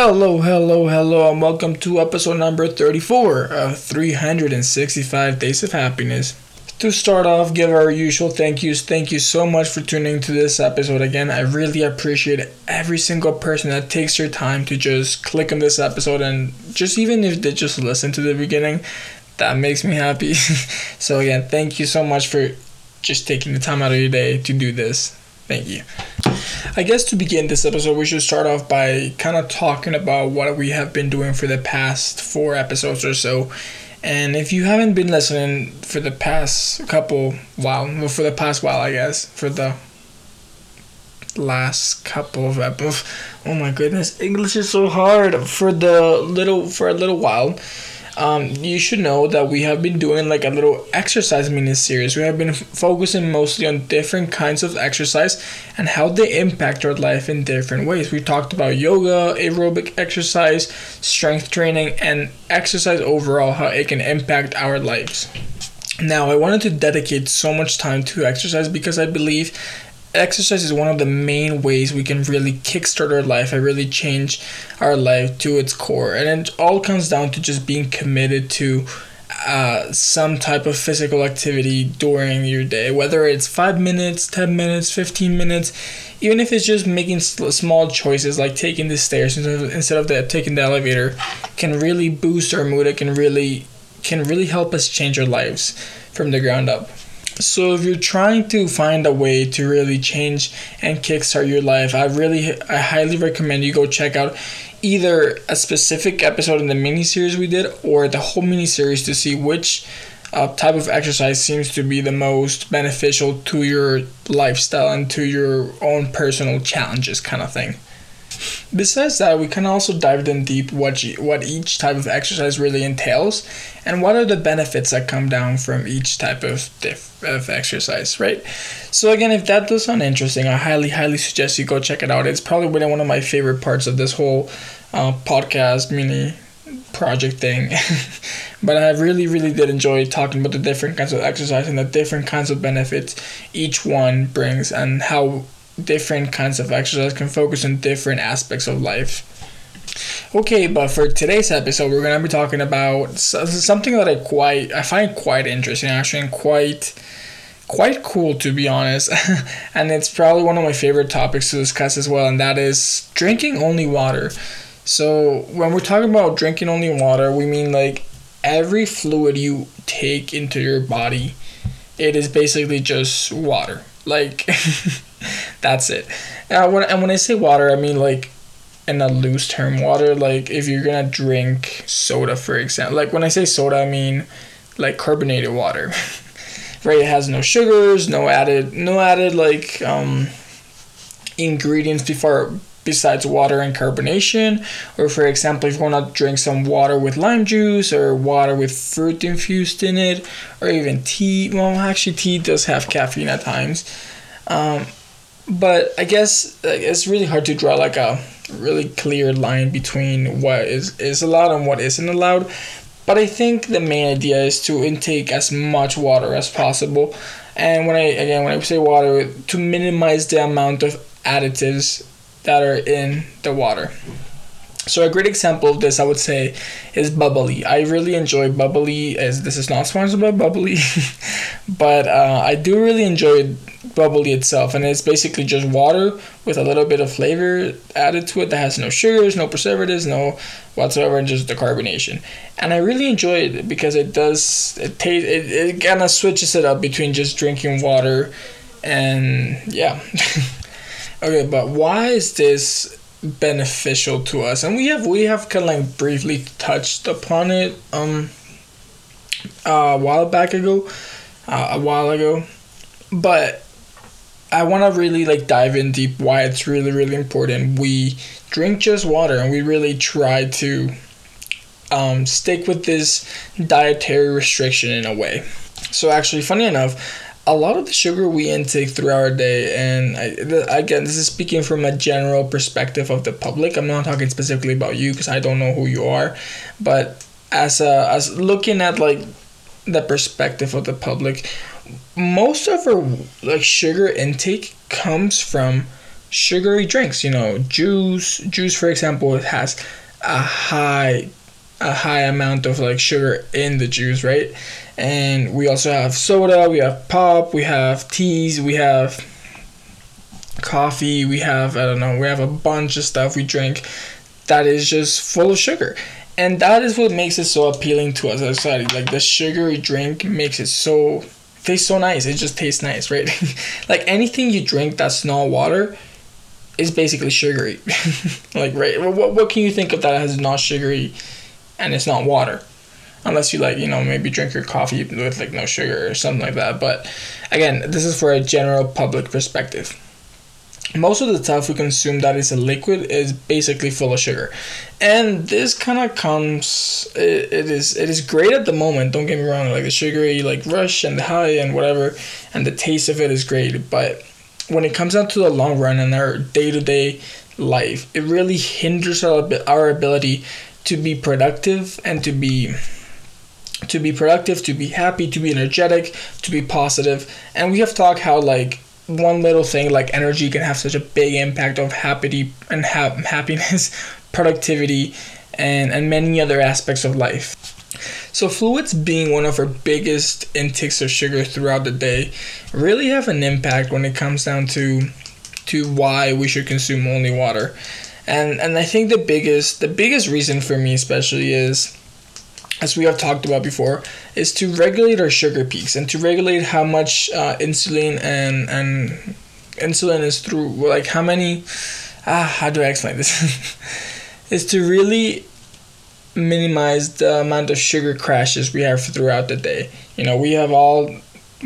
Hello, hello, hello, and welcome to episode number 34 of 365 Days of Happiness. To start off, give our usual thank yous. Thank you so much for tuning to this episode again. I really appreciate every single person that takes their time to just click on this episode and just even if they just listen to the beginning, that makes me happy. so, again, thank you so much for just taking the time out of your day to do this. Thank you. I guess to begin this episode, we should start off by kind of talking about what we have been doing for the past four episodes or so. And if you haven't been listening for the past couple while, well, for the past while, I guess, for the last couple of episodes, oh my goodness, English is so hard. For the little, for a little while, um, you should know that we have been doing like a little exercise mini series. We have been focusing mostly on different kinds of exercise and how they impact our life in different ways. We talked about yoga, aerobic exercise, strength training, and exercise overall, how it can impact our lives. Now, I wanted to dedicate so much time to exercise because I believe exercise is one of the main ways we can really kickstart our life and really change our life to its core. And it all comes down to just being committed to uh, some type of physical activity during your day, whether it's five minutes, 10 minutes, 15 minutes, even if it's just making small choices like taking the stairs instead of the, taking the elevator, can really boost our mood. It can really can really help us change our lives from the ground up. So if you're trying to find a way to really change and kickstart your life, I really I highly recommend you go check out either a specific episode in the mini series we did or the whole mini series to see which uh, type of exercise seems to be the most beneficial to your lifestyle and to your own personal challenges kind of thing. Besides that, we can also dive in deep what what each type of exercise really entails, and what are the benefits that come down from each type of diff, of exercise, right? So again, if that does sound interesting, I highly highly suggest you go check it out. It's probably been one of my favorite parts of this whole uh, podcast mini project thing. but I really, really did enjoy talking about the different kinds of exercise and the different kinds of benefits each one brings and how different kinds of exercise can focus on different aspects of life. Okay, but for today's episode, we're gonna be talking about something that I quite I find quite interesting, actually, and quite quite cool to be honest. and it's probably one of my favorite topics to discuss as well, and that is drinking only water. So when we're talking about drinking only water, we mean like every fluid you take into your body, it is basically just water. Like That's it. Uh, when, and when I say water, I mean like in a loose term water. Like if you're gonna drink soda, for example. Like when I say soda, I mean like carbonated water. right? It has no sugars, no added, no added like um, ingredients before besides water and carbonation. Or for example, if you want to drink some water with lime juice or water with fruit infused in it, or even tea. Well, actually, tea does have caffeine at times. Um, but I guess it's really hard to draw like a really clear line between what is is allowed and what isn't allowed. But I think the main idea is to intake as much water as possible. And when I again when I say water, to minimize the amount of additives that are in the water. So a great example of this, I would say, is bubly. I really enjoy bubly. As this is not sponsored by bubly, but uh, I do really enjoy bubly itself, and it's basically just water with a little bit of flavor added to it that has no sugars, no preservatives, no whatsoever, and just the carbonation. And I really enjoy it because it does it taste it, it kind of switches it up between just drinking water and yeah. okay, but why is this beneficial to us? And we have we have kind of like briefly touched upon it um uh, a while back ago, uh, a while ago, but I want to really like dive in deep why it's really really important. We drink just water and we really try to um, stick with this dietary restriction in a way. So actually, funny enough, a lot of the sugar we intake throughout our day, and I, again, this is speaking from a general perspective of the public. I'm not talking specifically about you because I don't know who you are, but as a, as looking at like the perspective of the public, most of our like sugar intake comes from sugary drinks. You know, juice. Juice, for example, it has a high a high amount of like sugar in the juice, right? And we also have soda, we have pop, we have teas, we have coffee, we have I don't know, we have a bunch of stuff we drink that is just full of sugar. And that is what makes it so appealing to us as a society. Like the sugary drink makes it so tastes so nice. It just tastes nice, right? like anything you drink that's not water is basically sugary. like right, what what can you think of that has not sugary and it's not water? Unless you like, you know, maybe drink your coffee with like no sugar or something like that. But again, this is for a general public perspective most of the stuff we consume that is a liquid is basically full of sugar and this kind of comes it, it is it is great at the moment don't get me wrong like the sugary like rush and the high and whatever and the taste of it is great but when it comes down to the long run and our day-to-day life it really hinders our, our ability to be productive and to be to be productive to be happy to be energetic to be positive and we have talked how like one little thing like energy can have such a big impact of happy and ha- happiness, productivity, and, and many other aspects of life. So fluids being one of our biggest intakes of sugar throughout the day really have an impact when it comes down to to why we should consume only water. And and I think the biggest the biggest reason for me especially is as we have talked about before, is to regulate our sugar peaks and to regulate how much uh, insulin and and insulin is through like how many ah how do I explain this is to really minimize the amount of sugar crashes we have throughout the day. You know, we have all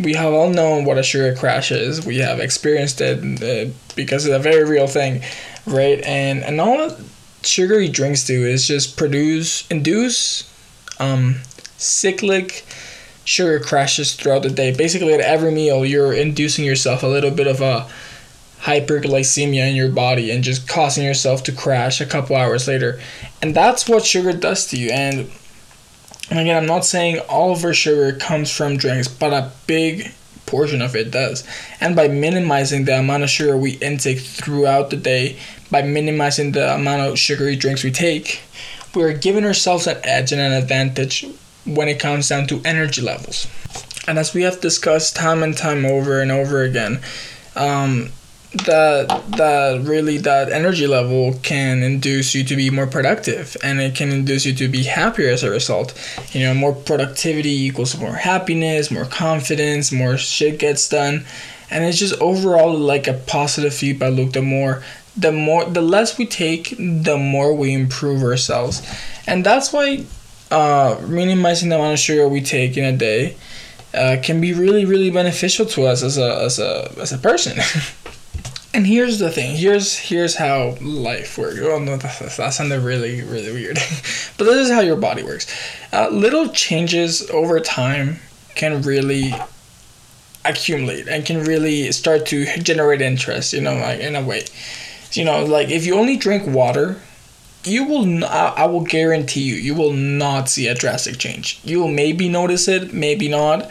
we have all known what a sugar crash is. We have experienced it uh, because it's a very real thing, right? And and all sugary drinks do is just produce induce um, cyclic sugar crashes throughout the day. Basically, at every meal, you're inducing yourself a little bit of a hyperglycemia in your body and just causing yourself to crash a couple hours later. And that's what sugar does to you. And, and again, I'm not saying all of our sugar comes from drinks, but a big portion of it does. And by minimizing the amount of sugar we intake throughout the day, by minimizing the amount of sugary drinks we take, we're giving ourselves an edge and an advantage when it comes down to energy levels. And as we have discussed time and time over and over again, um, that that really that energy level can induce you to be more productive and it can induce you to be happier as a result. You know more productivity equals more happiness more confidence more shit gets done. And it's just overall like a positive feedback loop. The more the more the less we take the more we improve ourselves. And that's why uh, minimizing the amount of sugar we take in a day uh, can be really really beneficial to us as a as a as a person. And here's the thing here's here's how life works. Oh no that, that sounded really really weird. But this is how your body works. Uh, little changes over time can really accumulate and can really start to generate interest you know like in a way you know, like if you only drink water, you will not, I will guarantee you you will not see a drastic change. You will maybe notice it, maybe not.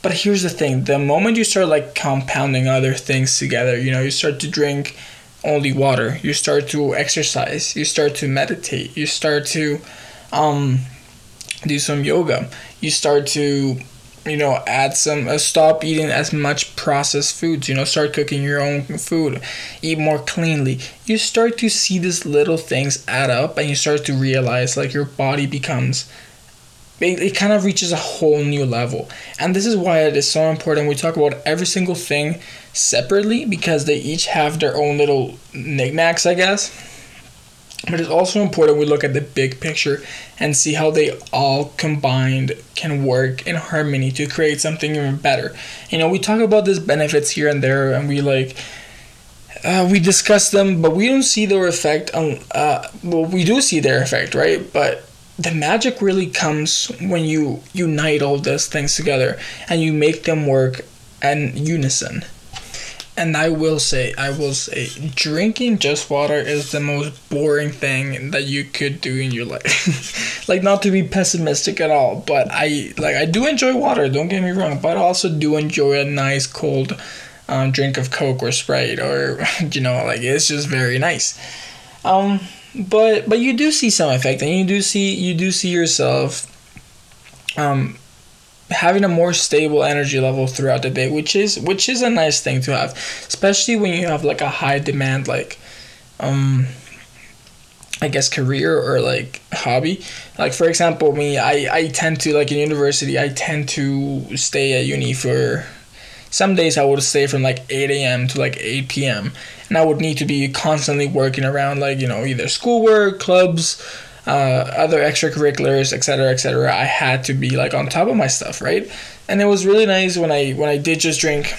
But here's the thing, the moment you start like compounding other things together, you know, you start to drink only water, you start to exercise, you start to meditate, you start to um do some yoga, you start to you know add some uh, stop eating as much processed foods you know start cooking your own food eat more cleanly. You start to see these little things add up and you start to realize like your body becomes it, it kind of reaches a whole new level. And this is why it is so important we talk about every single thing separately because they each have their own little knickknacks i guess but it's also important we look at the big picture and see how they all combined can work in harmony to create something even better. You know, we talk about these benefits here and there, and we like uh, we discuss them, but we don't see their effect on. Uh, well, we do see their effect, right? But the magic really comes when you unite all those things together and you make them work in unison and I will say, I will say, drinking just water is the most boring thing that you could do in your life. like, not to be pessimistic at all, but I like I do enjoy water. Don't get me wrong, but I also do enjoy a nice cold um, drink of Coke or Sprite or you know like it's just very nice. Um, but but you do see some effect, and you do see you do see yourself um, having a more stable energy level throughout the day, which is which is a nice thing to have, especially when you have like a high demand like um I guess career or like hobby. Like for example, me, I, I tend to like in university, I tend to stay at uni for some days I would stay from like 8 a.m. to like 8 p.m. And I would need to be constantly working around like, you know, either schoolwork, clubs, uh, other extracurriculars, etc., etc. I had to be like on top of my stuff, right? And it was really nice when I when I did just drink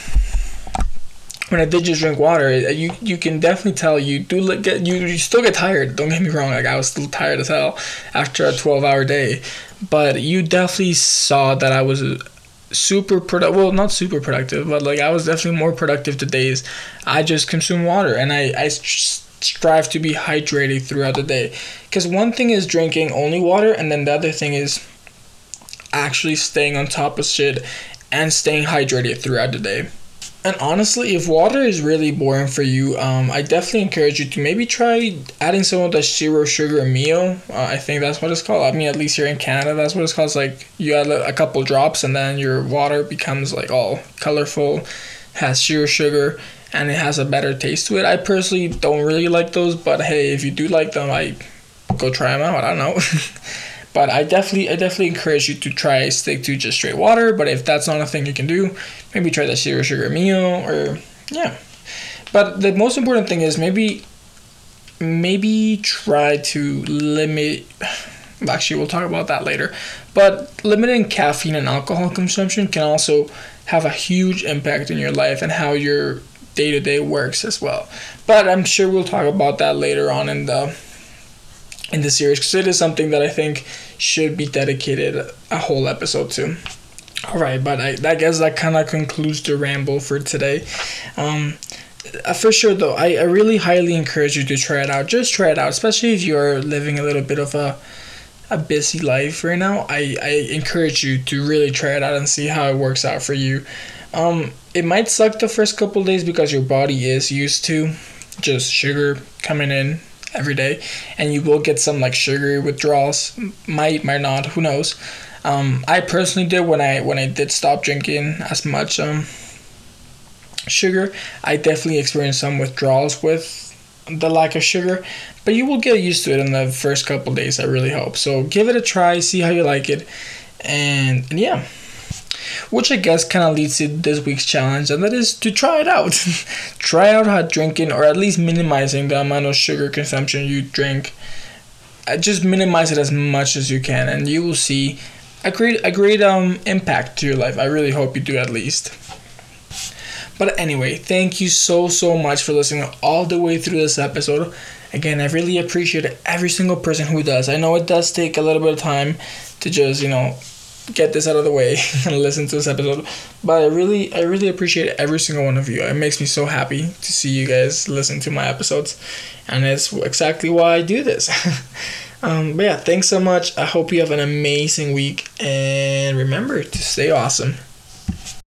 when I did just drink water, you you can definitely tell you do get you, you still get tired. Don't get me wrong, like I was still tired as hell after a twelve hour day, but you definitely saw that I was super productive. Well, not super productive, but like I was definitely more productive to days. I just consume water and I I strive to be hydrated throughout the day. Because one thing is drinking only water, and then the other thing is actually staying on top of shit and staying hydrated throughout the day. And honestly, if water is really boring for you, um, I definitely encourage you to maybe try adding some of the zero sugar MiO. Uh, I think that's what it's called. I mean, at least here in Canada, that's what it's called. It's like you add a couple drops, and then your water becomes like all colorful, has zero sugar, and it has a better taste to it. I personally don't really like those, but hey, if you do like them, I go try them out. I don't know. But I definitely, I definitely encourage you to try stick to just straight water. But if that's not a thing you can do, maybe try the zero sugar MiO or yeah. But the most important thing is maybe, maybe try to limit. Actually, we'll talk about that later. But limiting caffeine and alcohol consumption can also have a huge impact in your life and how your day to day works as well. But I'm sure we'll talk about that later on in the in the series because it is something that I think should be dedicated a whole episode to. All right, but I, I guess that kind of concludes the ramble for today. Um, uh, for sure, though, I, I really highly encourage you to try it out. Just try it out, especially if you're living a little bit of a a busy life right now. I, I encourage you to really try it out and see how it works out for you. Um, it might suck the first couple days because your body is used to just sugar coming in every day, and you will get some like sugary withdrawals. Might might not. Who knows? Um, I personally did when I when I did stop drinking as much um, sugar. I definitely experienced some withdrawals with the lack of sugar, but you will get used to it in the first couple days. I really hope. So give it a try, see how you like it, and, and yeah which I guess kind of leads to this week's challenge, and that is to try it out. try out hot drinking, or at least minimizing the amount of sugar consumption you drink. Uh, just minimize it as much as you can, and you will see a great a great um impact to your life. I really hope you do at least. But anyway, thank you so so much for listening all the way through this episode. Again, I really appreciate every single person who does. I know it does take a little bit of time to just, you know, get this out of the way and listen to this episode. But I really, I really appreciate every single one of you. It makes me so happy to see you guys listen to my episodes, and it's exactly why I do this. um, but yeah, thanks so much. I hope you have an amazing week, and remember to stay awesome.